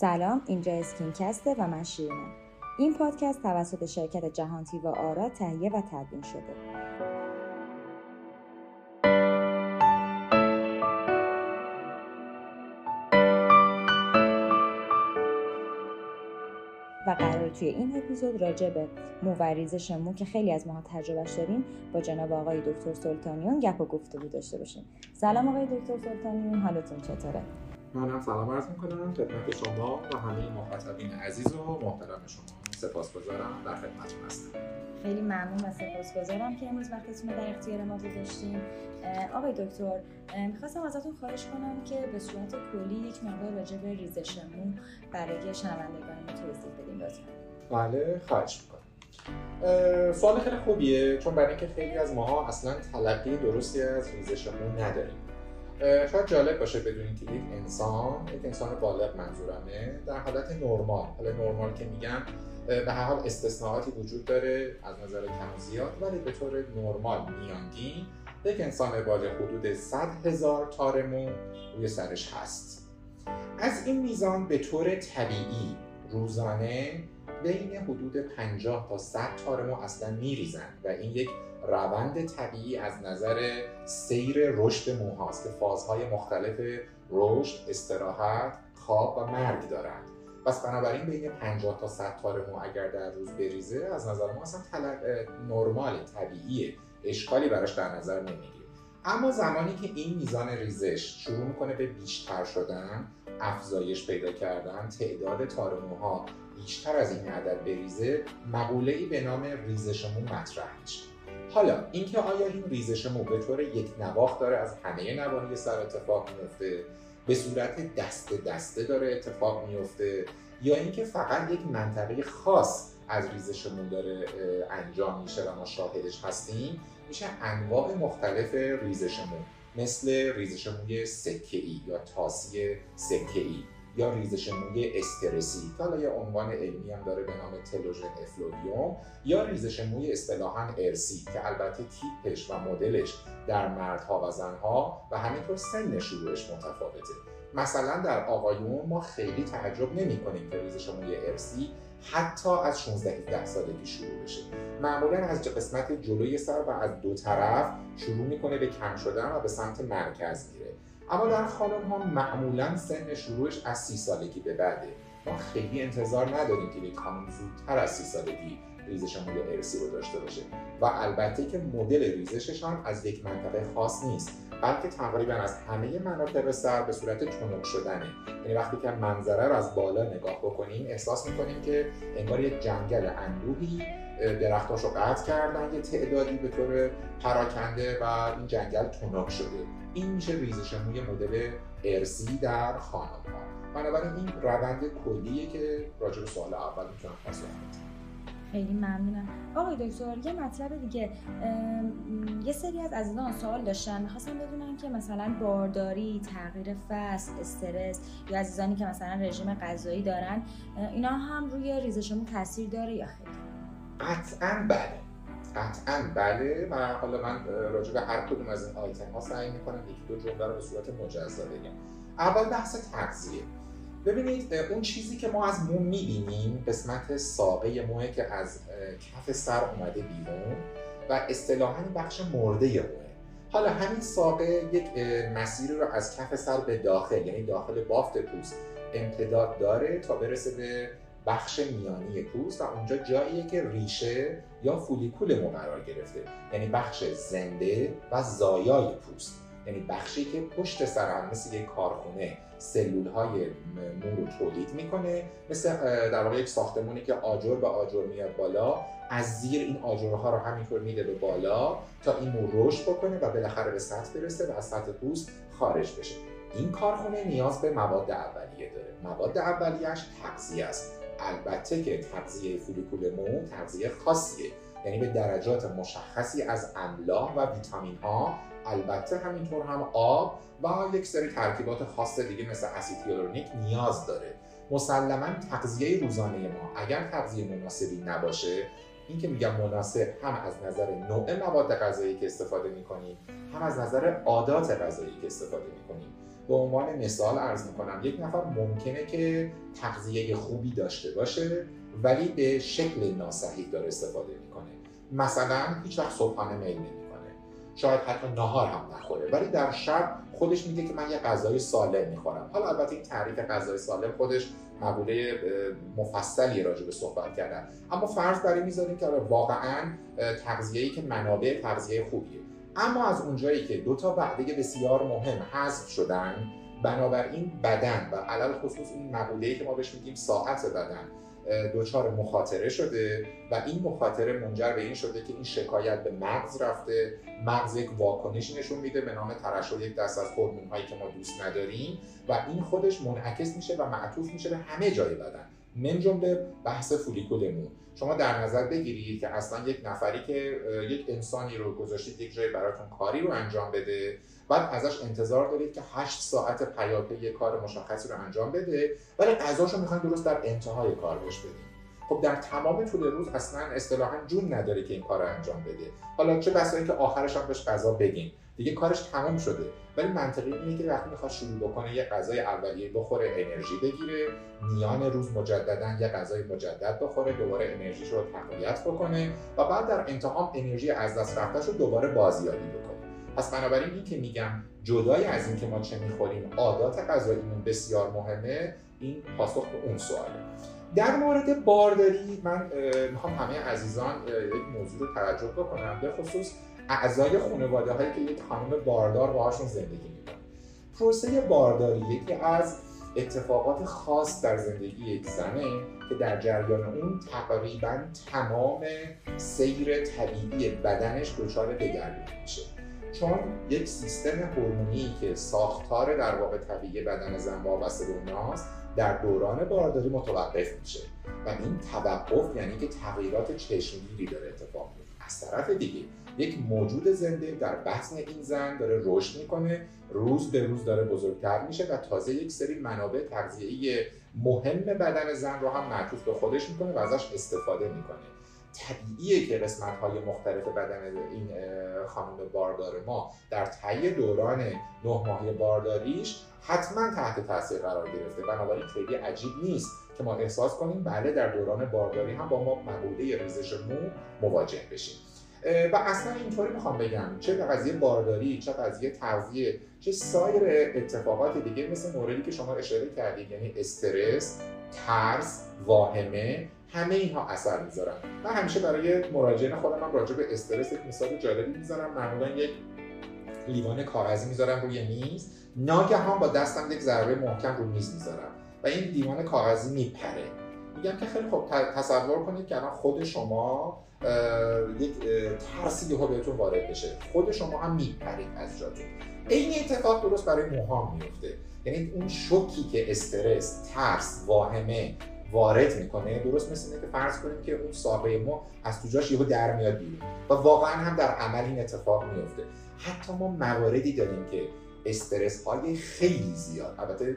سلام اینجا اسکینکسته و من شیرینم. این پادکست توسط شرکت جهان و آرا تهیه و تدوین شده. و قرار توی این اپیزود راجع به مو و مو که خیلی از ماها تجربهش داریم با جناب آقای دکتر سلطانیون گپ و گفتگو داشته باشیم. سلام آقای دکتر سلطانیون حالتون چطوره؟ منم سلام عرض می‌کنم. خدمت شما و همه مخاطبین عزیز و محترم شما سپاسگزارم. در خدمتتون هستم. خیلی ممنون و سپاسگزارم که امروز وقتتون رو در اختیار ما گذاشتیم آقای دکتر می‌خواستم ازتون خواهش کنم که به صورت کلی یک مقدار راجع به ریزش مو برای شنوندگان توضیح بدیم لطفا. بله خواهش می‌کنم. سوال خیلی خوبیه چون برای اینکه خیلی از ماها اصلا تلقی درستی از ریزش مو نداریم. شاید جالب باشه بدونید که یک انسان یک انسان بالغ منظورمه در حالت نرمال. حالا نرمال که میگم به هر حال استثناءاتی وجود داره از نظر کم زیاد ولی به طور نرمال میانگین یک انسان بالغ حدود 100 هزار تار مو روی سرش هست. از این میزان به طور طبیعی روزانه بین حدود 50 تا 100 تار مو اصلا میریزن و این یک روند طبیعی از نظر سیر رشد موهاست که فازهای مختلف رشد، استراحت، خواب و مرگ دارند. پس بنابراین بین 50 تا 100 تار مو اگر در روز بریزه از نظر ما اصلا نرمال طبیعیه اشکالی براش در نظر نمی‌گیره. اما زمانی که این میزان ریزش شروع می‌کنه به بیشتر شدن افزایش پیدا کردن تعداد تار موها بیشتر از این عدد بریزه مقوله ای به نام ریزش مو مطرح میشه. حالا اینکه آیا این ریزش مو به طور یک نواخت داره از همه نواحی سر اتفاق میفته؟ به صورت دسته دسته داره اتفاق میفته؟ یا اینکه فقط یک منطقه خاص از ریزش مو داره انجام میشه و ما شاهدش هستیم؟ میشه انواع مختلف ریزش مو مثل ریزش موی سکه ای یا تاسی سکه ای. یا ریزش موی استرسی. که حالا یه عنوان علمی هم داره به نام تلوژن افلویوم یا ریزش موی اصطلاحا ارسی که البته تیپش و مدلش در مردها و زنها و همینطور سن شروعش متفاوته. مثلا در آقایون ما خیلی تعجب نمی کنیم که ریزش موی ارسی حتی از 16 17 سالگی شروع بشه. معمولا از قسمت جلوی سر و از دو طرف شروع می‌کنه به کم شدن و به سمت مرکز میره. اما در خانم ها معمولا سن شروعش از سی سالگی به بعده. ما خیلی انتظار نداریم که یک خانم زودتر از سی سالگی ریزش موی ارسی رو داشته باشه. و البته که مدل ریزشش هم از یک منطقه خاص نیست بلکه تقریبا از همه مناطق سر به صورت تنک شدنه. یعنی وقتی که منظره رو از بالا نگاه بکنیم احساس می‌کنیم که انگار یک جنگل اندوهی درختاشو قطع کردن یه تعدادی به طور پراکنده و این جنگل تنک شده. این میشه ریزش موی مدل ارسی در خانم ها بنابراین این روند کلیه که راجع به سوال اول می‌تونم پاسخ بدم. خیلی ممنونم. آقای دکتر یه مطلب دیگه. یه سری از عزیزان سوال داشتن. می‌خواستم بدونن که مثلا بارداری تغییر فصل استرس یا عزیزانی که مثلا رژیم غذایی دارن اینا هم روی ریزشمون تاثیر داره یا خیر؟ قطعا بله. قطعا بله. و حالا من راجع به هر کدوم از این آیتم ها سعی می‌کنم یکی دو جمله رو به صورت مجزا بگم. اول بحث تغذیه. ببینید اون چیزی که ما از مو می‌بینیم قسمت ساقه موه که از کف سر اومده بیرون و اصطلاحا بخش مرده موه. حالا همین ساقه یک مسیری رو از کف سر به داخل یعنی داخل بافت پوست امتداد داره تا برسه به بخش میانی پوست و اونجا جاییه که ریشه یا فولیکول مو قرار گرفته. یعنی بخش زنده و زایای پوست. یعنی بخشی که پشت سر هم مثل یک کارخونه سلول های مو رو تولید می‌کنه. مثل در واقع یک ساختمونی که آجر به آجر میاد بالا از زیر این آجرها رو همینطور میده به بالا تا این مو رشد بکنه و بالاخره به سطح برسه و از سطح پوست خارج بشه. این کارخونه نیاز به مواد اولیه داره. مواد اولیهش تغذیه است. البته که تغذیه فولیکول مو تغذیه خاصیه. یعنی به درجات مشخصی از املاح و ویتامین ها البته همینطور هم آب و یک سری ترکیبات خاص دیگه مثل اسید هیالورونیک نیاز داره. مسلما تغذیه روزانه ما اگر تغذیه مناسبی نباشه این که میگم مناسب هم از نظر نوع مواد غذایی که استفاده می‌کنیم هم از نظر عادات غذایی که استفاده می‌کنیم. به عنوان مثال ارز می‌کنم یک نفر ممکنه که تغذیه خوبی داشته باشه ولی به شکل ناصحیح داره استفاده می‌کنه. مثلا هیچ وقت صبحانه میل نمی‌کنه. شاید حتی نهار هم نخوره. ولی در شب خودش میگه که من یه غذای سالم می‌خورم. حالا البته این تعریف غذای سالم خودش مقوله مفصلی راجع به صحبت کردن. اما فرض برای می‌ذاریم که واقعا تغذیه‌ای که منابع تغذیه خوبیه. اما از اونجایی که دو تا وعده بسیار مهم حذف شدن بنابراین بدن و علل خصوص این مقوله‌ای که ما بهش میگیم ساعت بدن دچار مخاطره شده و این مخاطره منجر به این شده که این شکایت به مغز رفته. مغز یک واکنش نشون میده به نام ترشح یک دست از هورمون هایی که ما دوست نداریم و این خودش منعکس میشه و معطوف میشه به همه جای بدن. من جمله بحث فولیکول مو شما در نظر بگیرید که اصلا یک نفری که یک انسانی رو گذاشتید یک جای براتون کاری رو انجام بده بعد ازش انتظار دارید که 8 ساعت پیاپی یک کار مشخصی رو انجام بده ولی غذاشو می‌خواین درست در انتهای کار بهش بدید خب در تمام طول روز اصلا اصطلاحا جون نداره که این کار رو انجام بده. حالا چه بسایی که آخرش هم بهش غذا بگین. دیگه کارش تمام شده. ولی منطقی اینه که وقتی می‌خواد شروع بکنه یه غذای اولیه بخوره انرژی بگیره میان روز مجددا یه غذای مجدد بخوره دوباره انرژیش رو تقویت بکنه و بعد در انتهام انرژی از دست رفتهش رو دوباره بازیابی بکنه. پس بنابراین این که میگم جدای از این که ما چه می‌خوریم عادات غذاییمون بسیار مهمه این پاسخ به اون سواله. در مورد بارداری من می‌خوام همه عزیزان یک موضوع رو توجه بکنم. به خصوص اعضای خانواده هایی که یک خانم باردار باهاشون زندگی می‌کنن. پروسه بارداری یکی از اتفاقات خاص در زندگی یک زنه که در جریان اون تقریبا تمام سیر طبیعی بدنش دچار دگرگونی میشه. چون یک سیستم هورمونی که ساختار در واقع طبیعی بدن زن وابسته به اوناست در دوران بارداری متوقف میشه. و این توقف یعنی که تغییرات چشمگیری داره اتفاق میفته از طرف دیگه یک موجود زنده در بطن این زن داره رشد می‌کنه. روز به روز داره بزرگتر میشه و تازه یک سری منابع تغذیه‌ای مهم بدن زن رو هم معطوف به خودش می‌کنه و ازش استفاده می‌کنه. طبیعیه که قسمت های مختلف بدن این خانم باردار ما در طی دوران نه ماهه بارداریش حتما تحت تاثیر قرار گرفته. بنابراین خیلی عجیب نیست. که ما احساس کنیم بله در دوران بارداری هم با ما مقوله ریزش مو مواجه بشیم. و اصلا اینطوری می‌خوام بگم چه قضیه بارداری چه قضیه تغذیه چه سایر اتفاقات دیگه مثل موردی که شما اشاره کردید یعنی استرس ترس واهمه همه اینها اثر می‌ذارن. من همیشه برای مراجعین خودم راجع به استرس یک مثال جالبی می‌ذارم. معمولا یک لیوان کاغذی می‌ذارم روی میز. ناگهان با دستم یک ضربه محکم رو میز می‌ذارم. و این لیوان کاغذی میپره. میگم که خیلی خوب تصور کنید که الان خود شما یک ترسی یهو بهتون وارد بشه. خود شما هم میپرید از جاتون. این اتفاق درست برای موها میفته. یعنی اون شوکی که استرس ترس واهمه وارد می‌کنه درست مثل اینه که فرض کنیم که اون ساقه ما از تو جاش یهو در میاد بیرون. و واقعا هم در عمل این اتفاق میفته. حتی ما مواردی داریم که استرس های خیلی زیاد. البته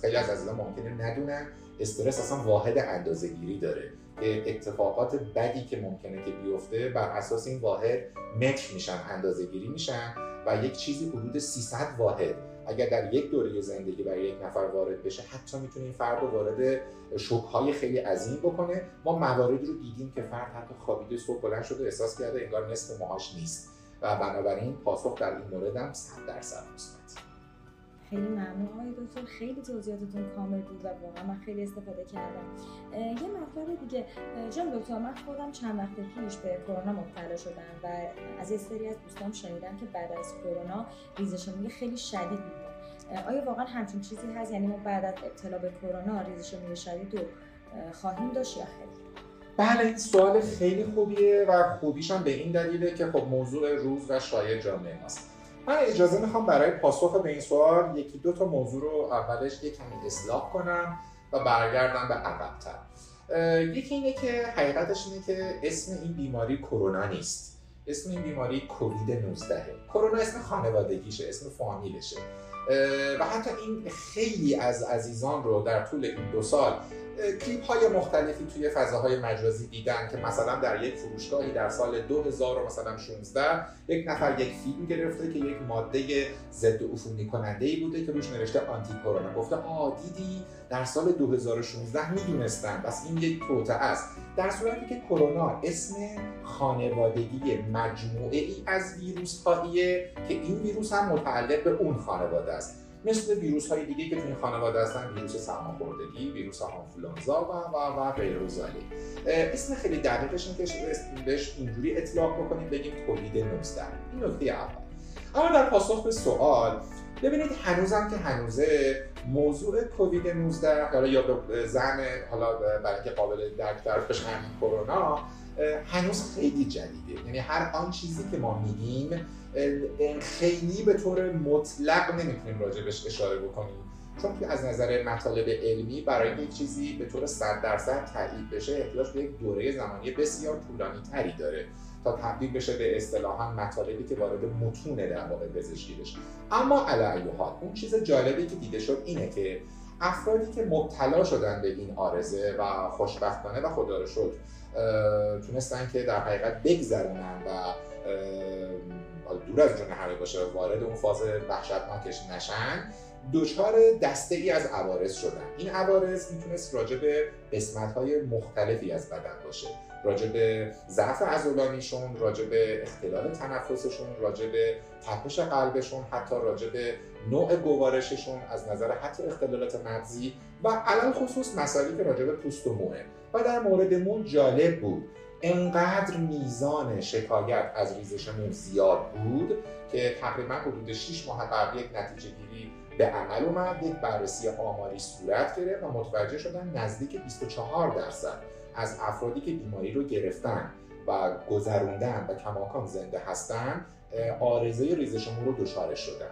خیلی از عزیزان ممکنه ندونن استرس اصلا واحد اندازه گیری داره اتفاقات بدی که ممکنه که بیفته بر اساس این واحد متر میشن اندازه گیری میشن و یک چیزی حدود 300 واحد. اگر در یک دوره زندگی برای یک نفر وارد بشه حتی می‌تونه این فرد رو وارد های خیلی عظیم بکنه. ما مواردی رو دیدیم که فرد حتی خوابیده صبح بلند شده احساس کرده انگار نصف ماهاش نیست. و بنابراین پاسخ در این مورد هم 100 درصد مثبت. خیلی ممنون. آقای دکتر خیلی توضیحاتتون کامل بود و واقعا من خیلی استفاده کردم. یه مطلب دیگه جان دکتر من خودم چند وقت پیش به کرونا مبتلا شدم و از یه سری از دوستام شنیدم که بعد از کرونا ریزش موی خیلی شدید بود. آیا واقعا همچین چیزی هست؟ یعنی ما بعد از ابتلا به کرونا ریزش موی شدید رو خواهیم داشت یا خیلی بله این سوال خیلی خوبیه و خوبیش هم به این دلیله که خب موضوع روز و شایع جامعه ماست. من اجازه می‌خوام برای پاسخ به این سوال یکی دو تا موضوع رو اولش یک کمی اصلاح کنم و برگردم به عقبتر. یکی اینه که حقیقتش اینه که اسم این بیماری کرونا نیست. اسم این بیماری کووید 19 کرونا اسم خانوادگیشه اسم فامیلشه. و حتی این خیلی از عزیزان رو در طول این دو سال کلیپ های مختلفی توی فضاهای مجازی دیدن که مثلا در یک فروشگاهی در سال 2016 یک نفر یک فیلم گرفته که یک ماده ضد عفونی کننده ای بوده که روش نوشته آنتی کرونا گفته آ دیدی؟ در سال 2016 می‌دونستن پس این یک توطعه است. در صورتی که کرونا اسم خانوادگی مجموعه ای از ویروس هاییه که این ویروس هم متعلق به اون خانواده است. مثل ویروس های دیگه که تو این خانواده هستن ویروس سرماخوردگی ویروس آنفولانزا و و و غیر اسم خیلی دقیقش این که بهش اینجوری اطلاق بکنیم بگیم کووید 19 این نکته اول. اما در پاسخ به سوال ببینید هنوزم که هنوزه موضوع کووید 19 حالا یا زن حالا برای اینکه قابل درک همین کرونا هنوز خیلی جدیده. یعنی هر آن چیزی که ما میگیم خیلی به طور مطلق نمی‌تونیم راجبش اشاره بکنیم. چون که از نظر مطالب علمی برای یک چیزی به طور 100 درصد تایید بشه احتیاج به یک دوره زمانی بسیار طولانی تری داره تا تبدیل بشه به اصطلاحا مطالبی که وارد متون در واقع پزشکی بشه. اما علی حال اون چیز جالبی که دیده شد اینه که افرادی که مبتلا شدن به این آرزه و خوشبختانه و خدا رو شد تونستن که در حقیقت بگذرونن و دور از جون همه باشه وارد اون فاز وحشتناکش نشن دچار دسته ای از عوارض شدن. این عوارض می‌تونست راجع به قسمت های مختلفی از بدن باشه. راجع به ضعف عضلانیشون راجع به اختلال تنفسشون راجع به تپش قلبشون حتی راجع به نوع گوارششون از نظر حتی اختلالات مغزی و علل خصوص مسائلی که راجع به پوست و موه. و در مورد مو جالب بود. انقدر میزان شکایت از ریزش مو زیاد بود که تقریبا حدود 6 ماه قبل یک نتیجه گیری به عمل اومد یک بررسی آماری صورت گرفت و متوجه شدن نزدیک 24 درصد. از افرادی که بیماری رو گرفتن و گذروندن و کماکان زنده هستن آرزه ریزش مو رو دچار شدن.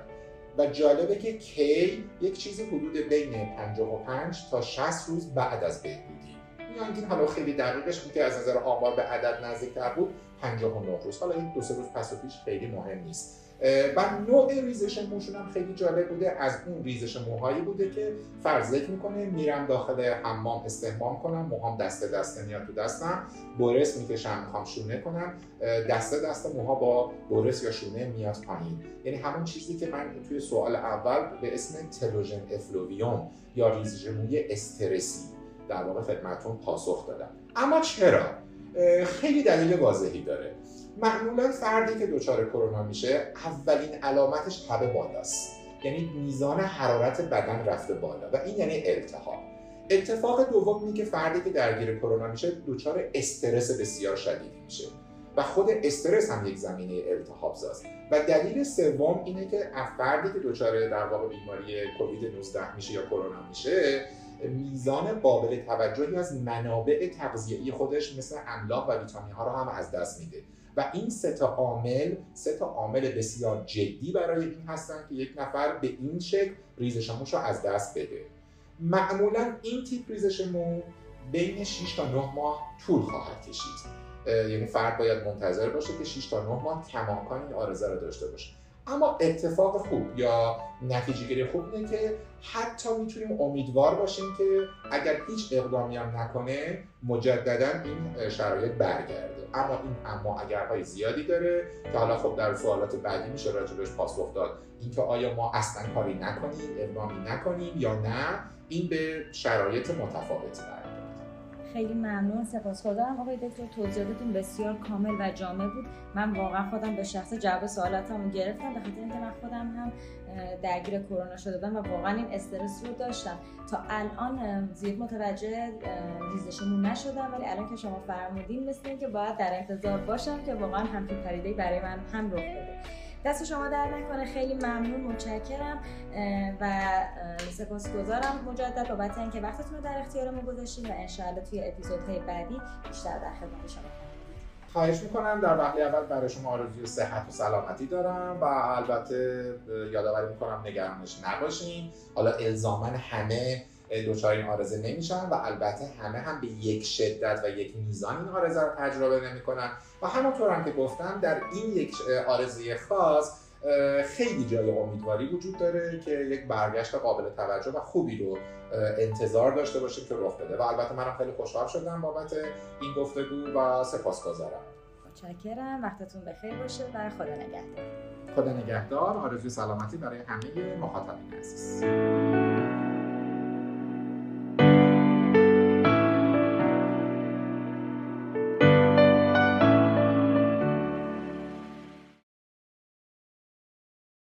و جالبه که کی یک چیزی حدود بین 55 تا 60 روز بعد از بهبودی. میانگین حالا خیلی دقیقش بود که از نظر آمار به عدد نزدیکتر بود 59 روز. حالا این دو سه روز پس و پیش خیلی مهم نیست. و نوع ریزش موشون هم خیلی جالب بوده. از اون ریزش موهایی بوده که فرض می‌کنه میرم داخل حمام استحمام کنم موهام دسته دسته میاد تو دستم برس می‌کشم می‌خوام شونه کنم دسته دسته موها با برس یا شونه میاد پایین. یعنی همون چیزی که من توی سوال اول به اسم تلوژن افلوویوم یا ریزش موی استرسی در واقع خدمتتون پاسخ دادم. اما چرا؟ خیلی دلیل واضحی داره. معمولا فردی که دچار کرونا میشه اولین علامتش تب بالاست. یعنی میزان حرارت بدن رفته بالا و این یعنی التهاب. اتفاق دوم اینه که فردی که درگیر کرونا میشه دچار استرس بسیار شدیدی میشه. و خود استرس هم یک زمینه التهاب زاست و دلیل سوم اینه که فردی که دچار در واقع بیماری کووید 19 میشه یا کرونا میشه میزان قابل توجهی از منابع تغذیه‌ای خودش مثل املاح و ویتامین ها رو هم از دست میده. و این سه تا عامل سه تا عامل بسیار جدی برای این هستن که یک نفر به این شکل ریزش موش رو از دست بده. معمولا این تیپ ریزش مو بین 6 تا 9 ماه طول خواهد کشید. یعنی فرد باید منتظر باشه که 6 تا 9 ماه کماکان این آرزه رو داشته باشه. اما اتفاق خوب یا نتیجه گیری خوب اینه که حتی می‌تونیم امیدوار باشیم که اگر هیچ اقدامی هم نکنه مجددا این شرایط برگرده. اما این اما اگرهای زیادی داره که حالا خب در سوالات بعدی میشه راجبش پاسخ داد. اینکه آیا ما اصلا کاری نکنیم اقدامی نکنیم یا نه این به شرایط متفاوتی برگرده خیلی ممنون. سپاسگزارم آقای دکتر. توضیحاتتون بسیار کامل و جامع بود. من واقعا خودم به شخص جواب سوالاتمو گرفتم. به خاطر اینکه من خودم هم درگیر کرونا شده بودم و واقعا این استرس رو داشتم. تا الان زیاد متوجه ریزشمون نشدم. ولی الان که شما فرمودین مثل اینکه باید در انتظار باشم که واقعا همچین پریده برای من هم رخ بده. دست شما در نکنه. خیلی ممنون متشکرم و سپاسگزارم. مجدد بابت اینکه وقتتون رو در اختیار ما گذاشتین و انشاءالله توی اپیزودهای بعدی بیشتر در خدمت شما خواهش می‌کنم. در وقتی اول برای شما آرزوی صحت و سلامتی دارم و البته یادآوری می‌کنم نگرانش نباشین. حالا الزاما همه دچار این آرزه نمیشن و البته همه هم به یک شدت و یک میزان این آرزه رو تجربه نمی‌کنن. و همونطور هم که گفتم در این یک آرزه خاص خیلی جای امیدواری وجود داره که یک برگشت قابل توجه و خوبی رو انتظار داشته باشیم که رخ بده. و البته منم خیلی خوشحال شدم بابت این گفتگو و سپاسگزارم. متشکرم. وقتتون بخیر باشه و خدا نگهدار. خدا نگهدار. آرزوی سلامتی برای همه مخاطبین عزیز.